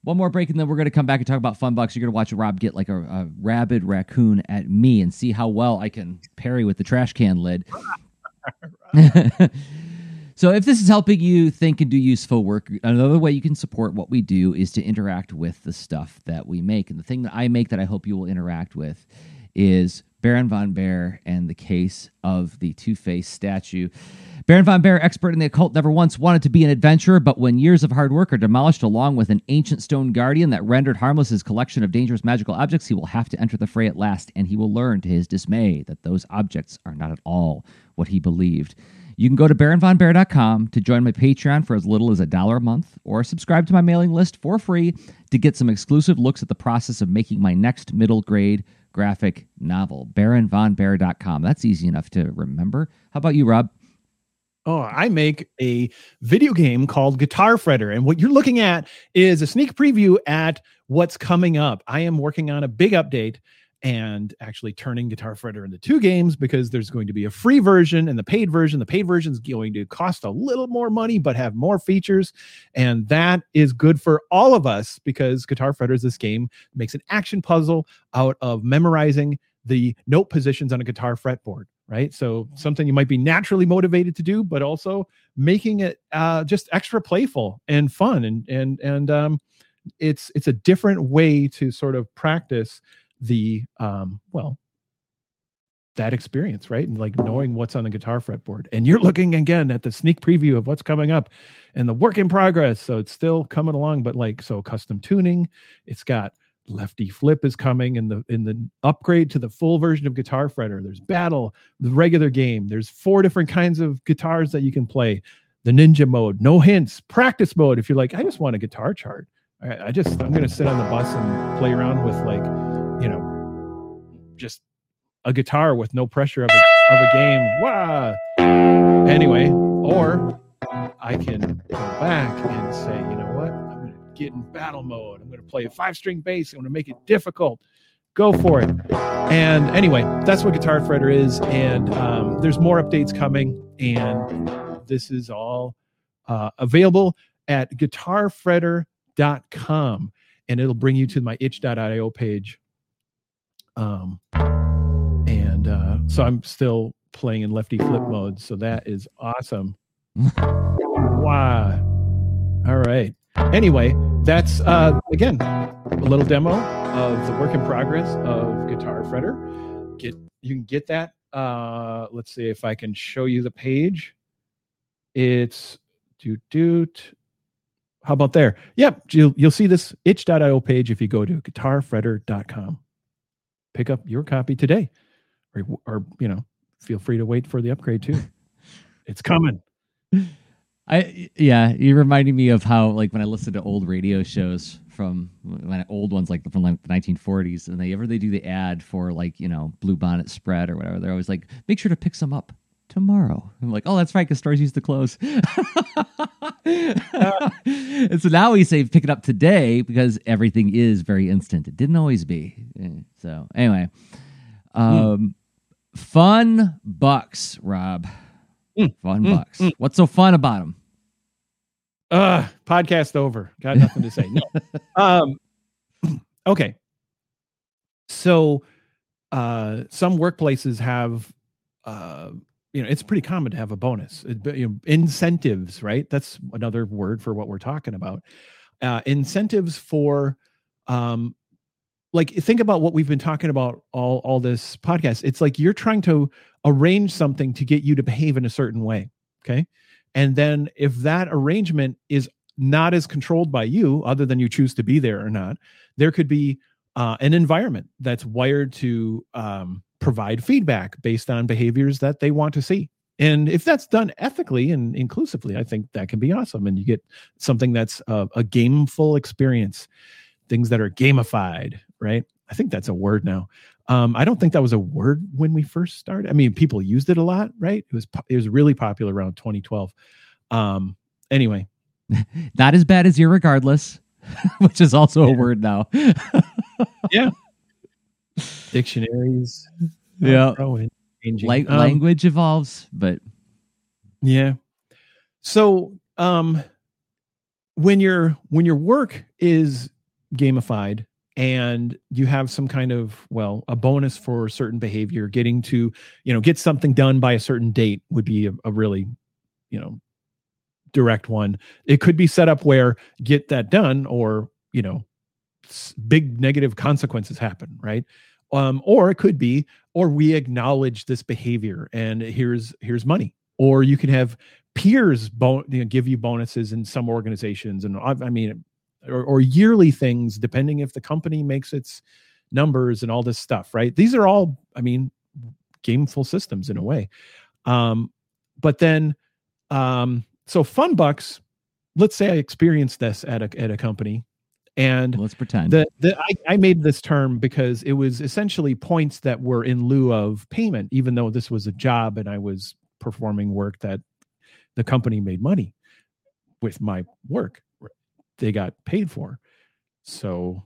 One more break, and then we're going to come back and talk about fun bucks. You're going to watch Rob get like a, a rabid raccoon at me and see how well I can parry with the trash can lid. [laughs] [laughs] so, if this is helping you think and do useful work, another way you can support what we do is to interact with the stuff that we make. And the thing that I make that I hope you will interact with is Baron von Bear and the case of the Two Face statue. Baron von Bear, expert in the occult, never once wanted to be an adventurer, but when years of hard work are demolished along with an ancient stone guardian that rendered harmless his collection of dangerous magical objects, he will have to enter the fray at last, and he will learn to his dismay that those objects are not at all what he believed. You can go to baronvonbear.com to join my Patreon for as little as a dollar a month, or subscribe to my mailing list for free to get some exclusive looks at the process of making my next middle grade graphic novel. baronvonbear.com. That's easy enough to remember. How about you, Rob? Oh, I make a video game called Guitar Fretter. And what you're looking at is a sneak preview at what's coming up. I am working on a big update and actually turning Guitar Fretter into two games because there's going to be a free version and the paid version. The paid version is going to cost a little more money but have more features. And that is good for all of us because Guitar Fretter is this game makes an action puzzle out of memorizing the note positions on a guitar fretboard right so something you might be naturally motivated to do but also making it uh, just extra playful and fun and and and um, it's it's a different way to sort of practice the um, well that experience right? And like knowing what's on the guitar fretboard. And you're looking again at the sneak preview of what's coming up and the work in progress. So it's still coming along but like so custom tuning it's got lefty flip is coming in the in the upgrade to the full version of guitar fretter. There's battle the regular game. There's four different kinds of guitars that you can play. The ninja mode no hints practice mode. If you're like i just want a guitar chart. I, I just i'm gonna sit on the bus and play around with like you know just a guitar with no pressure of a, of a game. Wow anyway or i can go back and say you know what? I'm gonna get in battle mode. I'm gonna play a five string bass. I'm gonna make it difficult. Go for it. And anyway that's what guitar fretter is and um, there's more updates coming and this is all uh, available at guitarfretter.com and it'll bring you to my itch.io page um, and uh, so i'm still playing in lefty flip mode so that is awesome. Wow all right. Anyway that's uh again a little demo of the work in progress of guitar fretter. Get you can get that uh let's see if i can show you the page. It's doot doot. How about there? Yep you'll, you'll see this itch.io page if you go to guitarfretter.com pick up your copy today. Or, or you know feel free to wait for the upgrade too. [laughs] It's coming. I yeah, you're reminding me of how like when I listen to old radio shows from when old ones like from like the 1940s, and they ever they do the ad for like you know Blue Bonnet Spread or whatever, they're always like, make sure to pick some up tomorrow. I'm like, oh, that's right, because stores used to close. and [laughs] so now we say pick it up today because everything is very instant. It didn't always be. So anyway, um, mm. fun bucks, Rob. Mm. Fun mm. bucks. Mm. What's so fun about them? Uh, podcast over. Got nothing to say. No. [laughs] um, okay. So, uh, some workplaces have, uh, you know, it's pretty common to have a bonus. It, you know, incentives, right? That's another word for what we're talking about. Uh, incentives for, um, like think about what we've been talking about all all this podcast. It's like you're trying to arrange something to get you to behave in a certain way. Okay and then if that arrangement is not as controlled by you, other than you choose to be there or not, there could be uh, an environment that's wired to um, provide feedback based on behaviors that they want to see. And if that's done ethically and inclusively, I think that can be awesome. And you get something that's a, a gameful experience, things that are gamified, right? I think that's a word now. Um, I don't think that was a word when we first started. I mean, people used it a lot, right? It was it was really popular around 2012. Um, anyway, [laughs] not as bad as irregardless, [laughs] which is also yeah. a word now. [laughs] yeah, dictionaries. [laughs] Yeah, Like um, language evolves, but yeah. So, um, when your when your work is gamified and you have some kind of well a bonus for certain behavior getting to you know get something done by a certain date would be a, a really you know direct one it could be set up where get that done or you know big negative consequences happen right um or it could be or we acknowledge this behavior and here's here's money or you can have peers bon- you know, give you bonuses in some organizations and I, I mean or, or yearly things, depending if the company makes its numbers and all this stuff, right? These are all, I mean, gameful systems in a way. Um, but then, um, so fun bucks, let's say I experienced this at a, at a company and let's pretend. that I, I made this term because it was essentially points that were in lieu of payment, even though this was a job and I was performing work that the company made money with my work they got paid for. So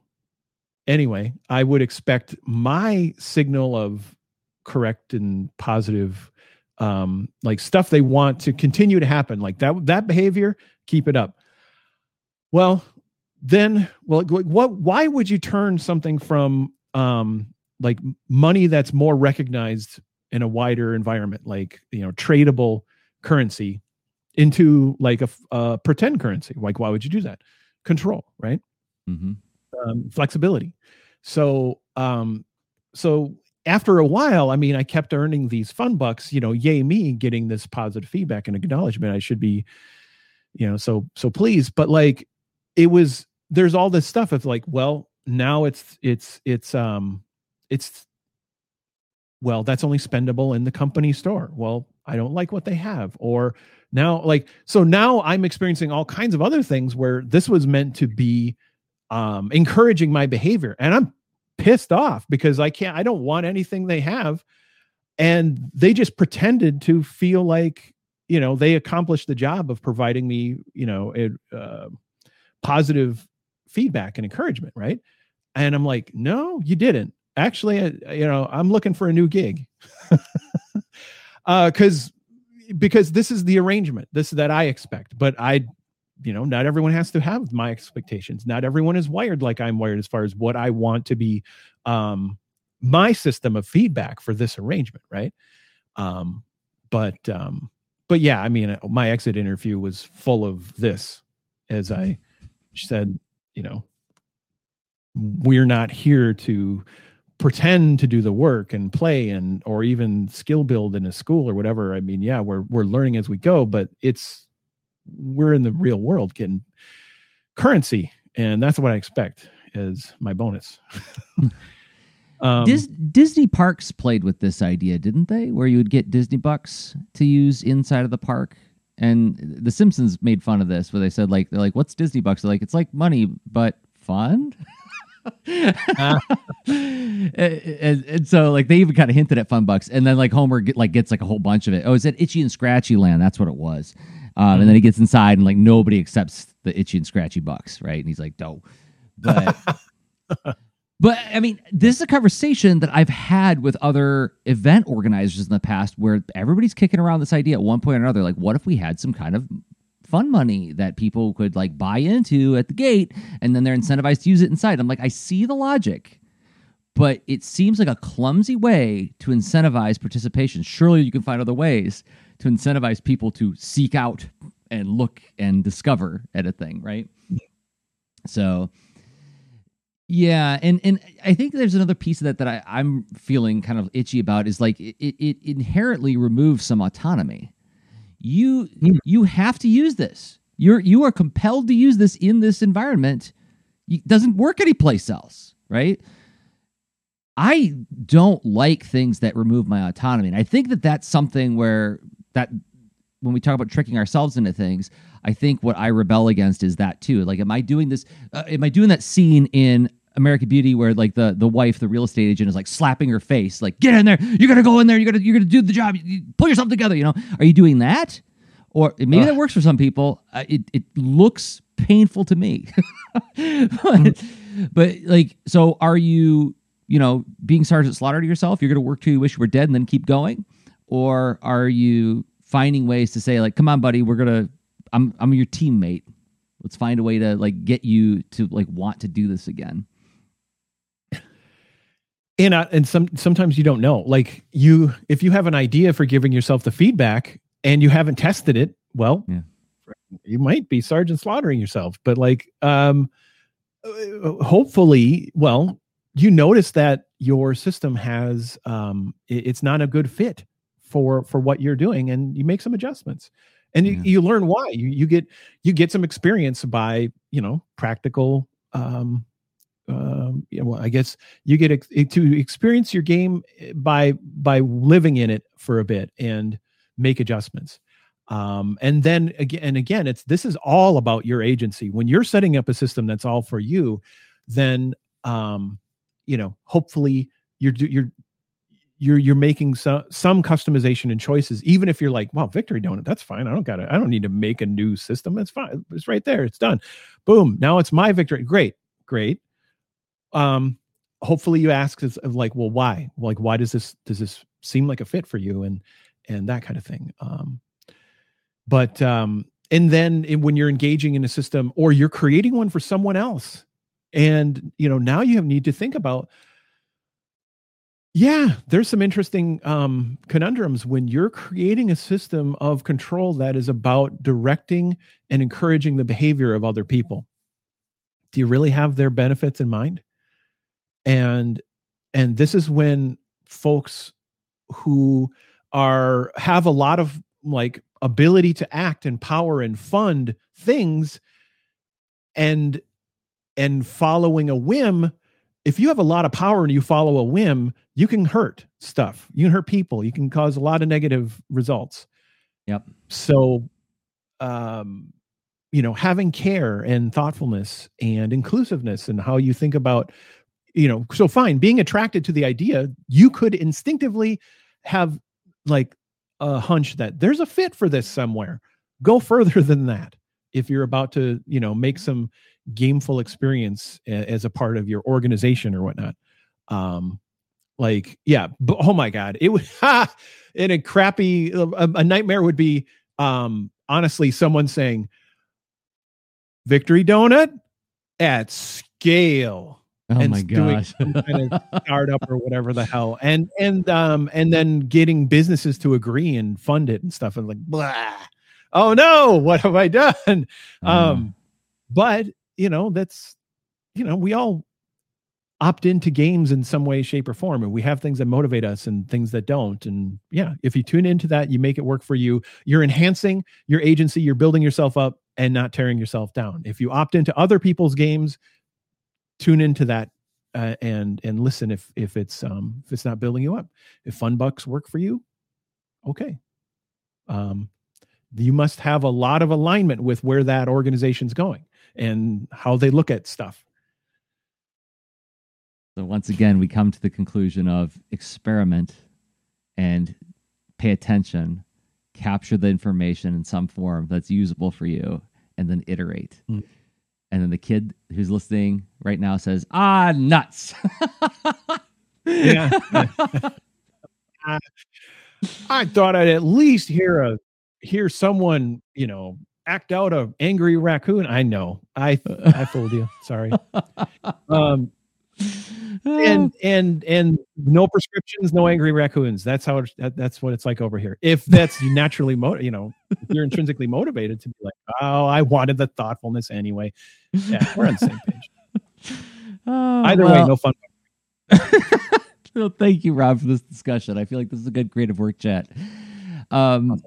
anyway, I would expect my signal of correct and positive um like stuff they want to continue to happen like that that behavior keep it up. Well then well what why would you turn something from um like money that's more recognized in a wider environment like you know tradable currency into like a, a pretend currency like why would you do that control, right? Mm-hmm. Um, flexibility. So, um, so after a while, I mean, I kept earning these fun bucks. You know, yay me getting this positive feedback and acknowledgement. I should be, you know, so so please. But like, it was there's all this stuff of like, well, now it's it's it's um it's well that's only spendable in the company store. Well, I don't like what they have, or now like so now i'm experiencing all kinds of other things where this was meant to be um encouraging my behavior. And i'm pissed off because i can't i don't want anything they have. And they just pretended to feel like you know they accomplished the job of providing me you know a, uh, positive feedback and encouragement right? And i'm like no you didn't. Actually I, you know i'm looking for a new gig. [laughs] Uh because because this is the arrangement. This that i expect. But i you know not everyone has to have my expectations. Not everyone is wired like i'm wired as far as what i want to be um my system of feedback for this arrangement right? Um but um but yeah i mean my exit interview was full of this as i said you know we're not here to pretend to do the work and play and or even skill build in a school or whatever. I mean yeah we're we're learning as we go but it's we're in the real world getting currency and that's what i expect as my bonus. [laughs] Um, Dis- disney parks played with this idea didn't they? Where you would get disney bucks to use inside of the park and the simpsons made fun of this where they said like they're like what's disney bucks? They're like it's like money but fun. [laughs] And, and, and so like they even kind of hinted at fun bucks. And then like homer get, like gets like a whole bunch of it. Oh is that itchy and scratchy land? That's what it was. Um, mm-hmm. and then he gets inside and like nobody accepts the itchy and scratchy bucks right? And he's like no but [laughs] but i mean this is a conversation that i've had with other event organizers in the past where everybody's kicking around this idea at one point or another like what if we had some kind of fun money that people could like buy into at the gate and then they're incentivized to use it inside. I'm like, I see the logic, but it seems like a clumsy way to incentivize participation. Surely you can find other ways to incentivize people to seek out and look and discover at a thing, right? So yeah, and and I think there's another piece of that that I, I'm feeling kind of itchy about is like it, it inherently removes some autonomy you mm. you have to use this. You're you are compelled to use this in this environment. It doesn't work anyplace else, right? I don't like things that remove my autonomy, and I think that that's something where that when we talk about tricking ourselves into things, I think what I rebel against is that too. Like, am I doing this? Uh, am I doing that scene in American Beauty where like the the wife, the real estate agent, is like slapping her face, like get in there, you gotta go in there, you gotta you're gonna do the job, you, pull yourself together. You know, are you doing that? Or maybe Ugh. that works for some people. Uh, it it looks painful to me, [laughs] but, but like, so are you? You know, being Sergeant Slaughter to yourself, you're gonna work till you wish you were dead and then keep going, or are you finding ways to say like, come on, buddy, we're gonna, I'm I'm your teammate. Let's find a way to like get you to like want to do this again and uh, and some sometimes you don't know like you if you have an idea for giving yourself the feedback and you haven't tested it well yeah. you might be sergeant slaughtering yourself but like um uh, hopefully well you notice that your system has um it's not a good fit for for what you're doing and you make some adjustments and yeah. you, you learn why you you get you get some experience by you know practical um um, know, well, I guess you get ex- to experience your game eh, by by living in it for a bit and make adjustments. Um, and then again and again, it's this is all about your agency. When you're setting up a system that's all for you, then um, you know, hopefully you're you're you're you're making some some customization and choices even if you're like wow victory donut that's fine. I don't got to i don't need to make a new system. That's fine. It's right there. It's done. Boom. Now it's my victory. Great. Great um hopefully you ask of like well why? Like why does this does this seem like a fit for you and and that kind of thing. Um but um and then when you're engaging in a system or you're creating one for someone else and you know now you have need to think about yeah there's some interesting um conundrums when you're creating a system of control that is about directing and encouraging the behavior of other people. Do you really have their benefits in mind and and this is when folks who are have a lot of like ability to act and power and fund things and and following a whim if you have a lot of power and you follow a whim you can hurt stuff. You can hurt people. You can cause a lot of negative results. Yep. So um you know having care and thoughtfulness and inclusiveness and how you think about you know so fine being attracted to the idea you could instinctively have like a hunch that there's a fit for this somewhere. Go [laughs] further than that. If you're about to you know make some gameful experience as a part of your organization or whatnot um like yeah but, oh my god it would [laughs] ha, in a crappy a, a nightmare would be um honestly someone saying victory donut at scale Oh and my gosh. kind of [laughs] startup or whatever the hell. And and um and then getting businesses to agree and fund it and stuff and like blah. Oh no, what have I done? Um but you know, that's you know, we all opt into games in some way, shape, or form. And we have things that motivate us and things that don't. And yeah, if you tune into that, you make it work for you. You're enhancing your agency, you're building yourself up and not tearing yourself down. If you opt into other people's games, tune into that uh, and and listen if if it's um if it's not building you up if fun bucks work for you okay um you must have a lot of alignment with where that organization's going and how they look at stuff So once again, we come to the conclusion of experiment and pay attention, capture the information in some form that's usable for you, and then iterate. Mm. And then the kid who's listening right now says, "Ah, nuts." [laughs] Yeah. [laughs] I, I thought I'd at least hear a hear someone, you know, act out a angry raccoon. I know. I I fooled you. Sorry. [laughs] Um and and and no prescriptions, no angry raccoons. That's how it, that, that's what it's like over here. If that's naturally mo- you know, if you're intrinsically motivated to be like, oh, I wanted the thoughtfulness anyway. Yeah, we're on the same page. [laughs] Oh, Either way, no fun. [laughs] well, thank you, Rob, for this discussion. I feel like this is a good creative work chat. Um,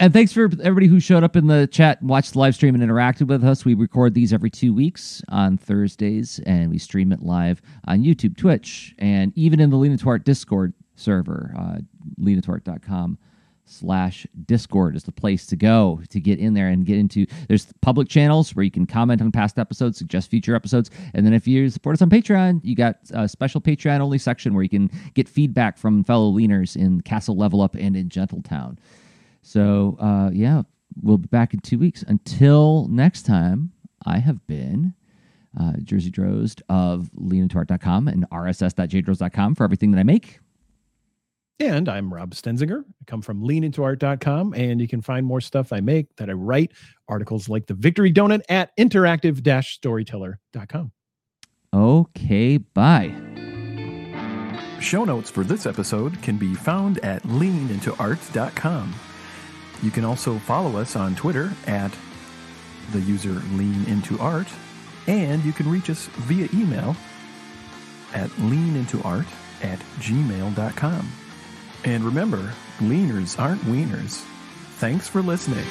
and thanks for everybody who showed up in the chat watched the live stream and interacted with us. We record these every two weeks on Thursdays, and we stream it live on YouTube, Twitch, and even in the Lean Into Art Discord server, uh, leanintoart.com slash discord is the place to go to get in there and get into there's public channels where you can comment on past episodes suggest future episodes and then if you support us on patreon you got a special patreon only section where you can get feedback from fellow leaners in castle level up and in gentletown so uh yeah we'll be back in two weeks until next time i have been uh, Jerzy Drozd of leanintoart.com and rss.jdrozd.com for everything that I make. And I'm Rob Stenzinger. I come from leanintoart.com, and you can find more stuff I make that I write, articles like the Victory Donut at interactive storyteller.com. Okay, bye. Show notes for this episode can be found at leanintoart.com. You can also follow us on Twitter at the user Lean Into Art, and you can reach us via email at leanintoart at gmail.com. And remember, leaners aren't wieners. Thanks for listening.